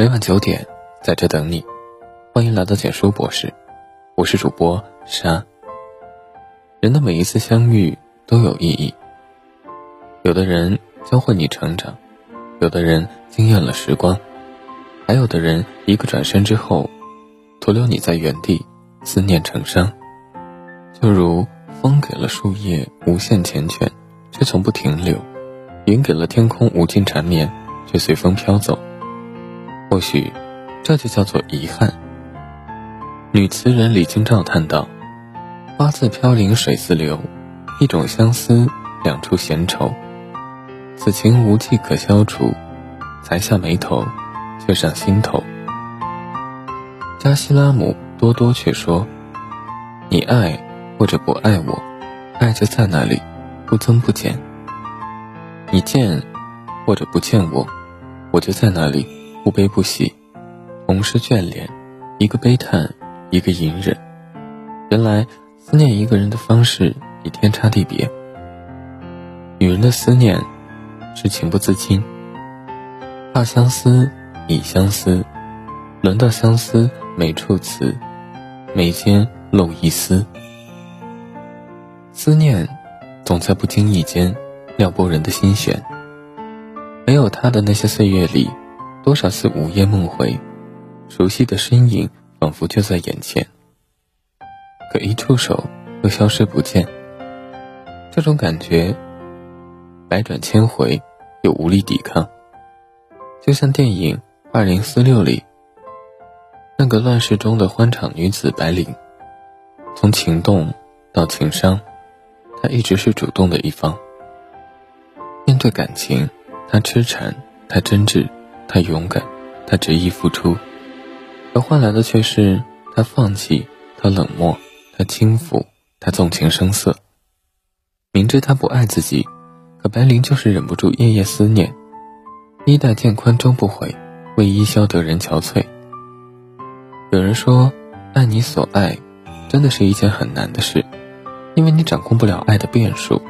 每晚九点，在这等你。欢迎来到简书博士，我是主播沙。人的每一次相遇都有意义。有的人教会你成长，有的人惊艳了时光，还有的人一个转身之后，徒留你在原地，思念成伤。就如风给了树叶无限缱绻，却从不停留；云给了天空无尽缠绵，却随风飘走。或许，这就叫做遗憾。女词人李清照叹道：“花自飘零水自流，一种相思，两处闲愁。此情无计可消除，才下眉头，却上心头。”加西拉姆多多却说：“你爱或者不爱我，爱就在那里，不增不减。你见或者不见我，我就在那里。”不悲不喜，同是眷恋，一个悲叹，一个隐忍。原来思念一个人的方式已天差地别。女人的思念是情不自禁，怕相思，已相思，轮到相思，每处词，眉间露一丝。思念总在不经意间撩拨人的心弦。没有他的那些岁月里。多少次午夜梦回，熟悉的身影仿佛就在眼前，可一触手又消失不见。这种感觉，百转千回又无力抵抗，就像电影《二零四六》里那个乱世中的欢场女子白灵，从情动到情伤，她一直是主动的一方。面对感情，她痴缠，她真挚。他勇敢，他执意付出，可换来的却是他放弃，他冷漠，他轻浮，他纵情声色。明知他不爱自己，可白灵就是忍不住夜夜思念。衣带渐宽终不悔，为伊消得人憔悴。有人说，爱你所爱，真的是一件很难的事，因为你掌控不了爱的变数，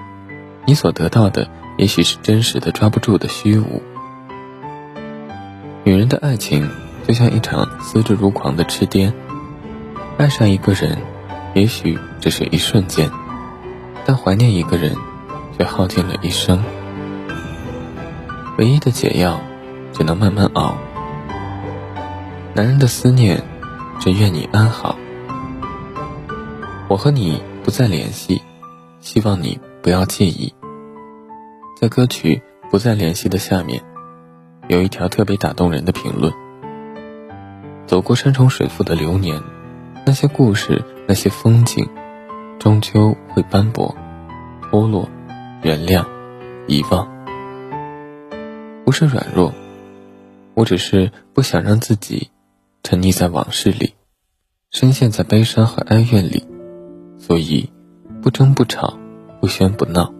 你所得到的也许是真实的抓不住的虚无。女人的爱情就像一场思之如狂的痴癫，爱上一个人，也许只是一瞬间，但怀念一个人，却耗尽了一生。唯一的解药，只能慢慢熬。男人的思念，只愿你安好。我和你不再联系，希望你不要介意。在歌曲《不再联系》的下面。有一条特别打动人的评论：走过山重水复的流年，那些故事，那些风景，终究会斑驳、脱落、原谅、遗忘。不是软弱，我只是不想让自己沉溺在往事里，深陷在悲伤和哀怨里，所以不争不吵，不喧不闹。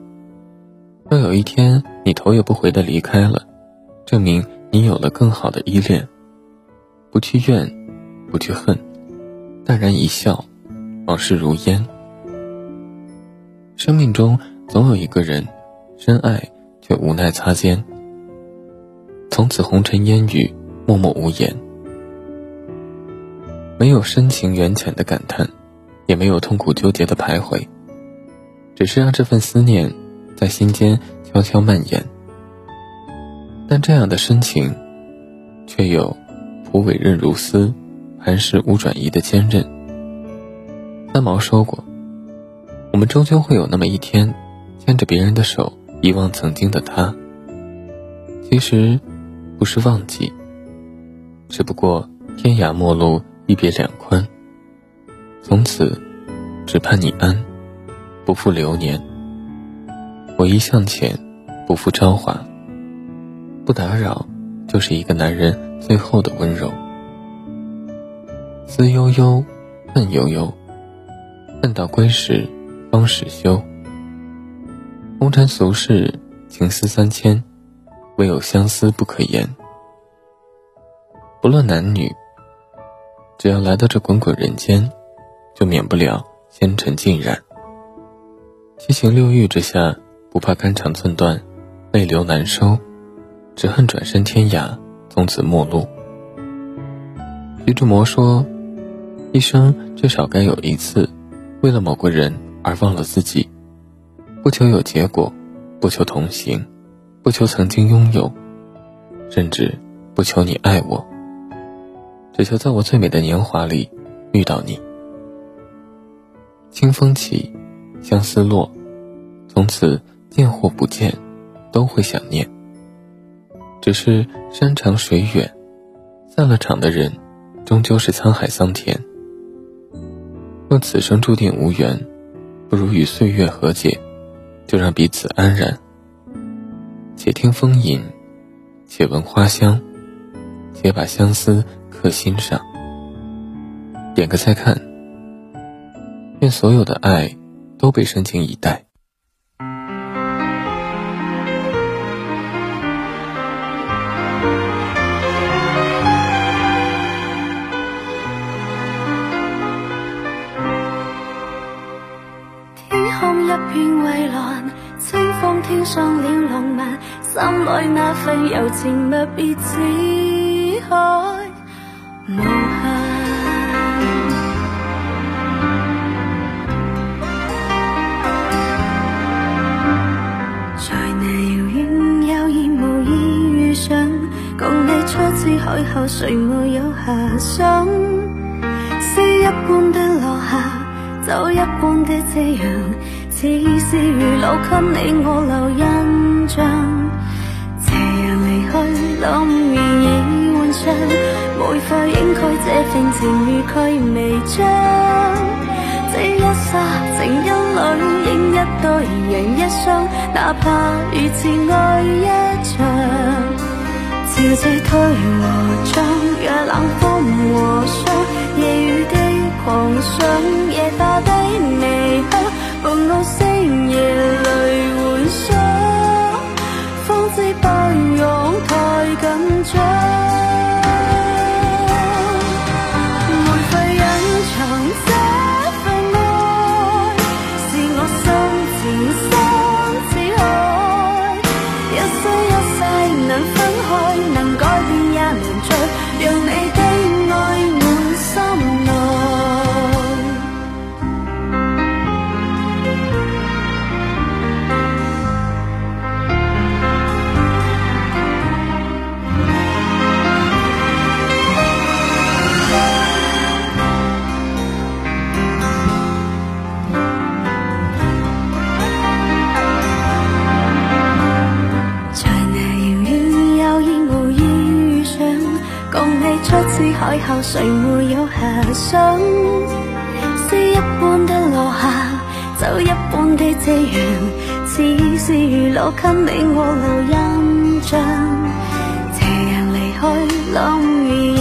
若有一天你头也不回的离开了。证明你有了更好的依恋，不去怨，不去恨，淡然一笑，往事如烟。生命中总有一个人，深爱却无奈擦肩，从此红尘烟雨，默默无言，没有深情缘浅的感叹，也没有痛苦纠结的徘徊，只是让这份思念在心间悄悄蔓延。但这样的深情，却有蒲苇韧如丝，磐石无转移的坚韧。三毛说过：“我们终究会有那么一天，牵着别人的手，遗忘曾经的他。其实，不是忘记，只不过天涯陌路，一别两宽。从此，只盼你安，不负流年。我一向前，不负朝华。”不打扰，就是一个男人最后的温柔。思悠悠，恨悠悠，恨到归时方始休。红尘俗世，情丝三千，唯有相思不可言。不论男女，只要来到这滚滚人间，就免不了纤尘浸染。七情六欲之下，不怕肝肠寸断，泪流难收。只恨转身天涯，从此陌路。徐志摩说：“一生至少该有一次，为了某个人而忘了自己，不求有结果，不求同行，不求曾经拥有，甚至不求你爱我，只求在我最美的年华里遇到你。清风起，相思落，从此见或不见，都会想念。只是山长水远。”散了场的人，终究是沧海桑田。若此生注定无缘，不如与岁月和解，就让彼此安然。且听风吟，且闻花香，且把相思刻心上。点个再看，愿所有的爱都被深情以待。那份柔情蜜意，似海无限。在那遥远友谊无意遇上，共你初次邂逅，谁没有遐想？诗一般的落下，酒一般的夕阳。似是如老，给你我留印象。冷面已换上，没法掩盖这份情如拒微张。这一刹情音里，应一对人一双，哪怕如此爱一场。潮汐退和涨，若冷风和霜，夜雨的狂想，夜花的微香。伴我星夜谁没有遐想？诗一般的落霞，酒一般的夕阳，似是如烙给你我留印象。斜阳离去，冷雨。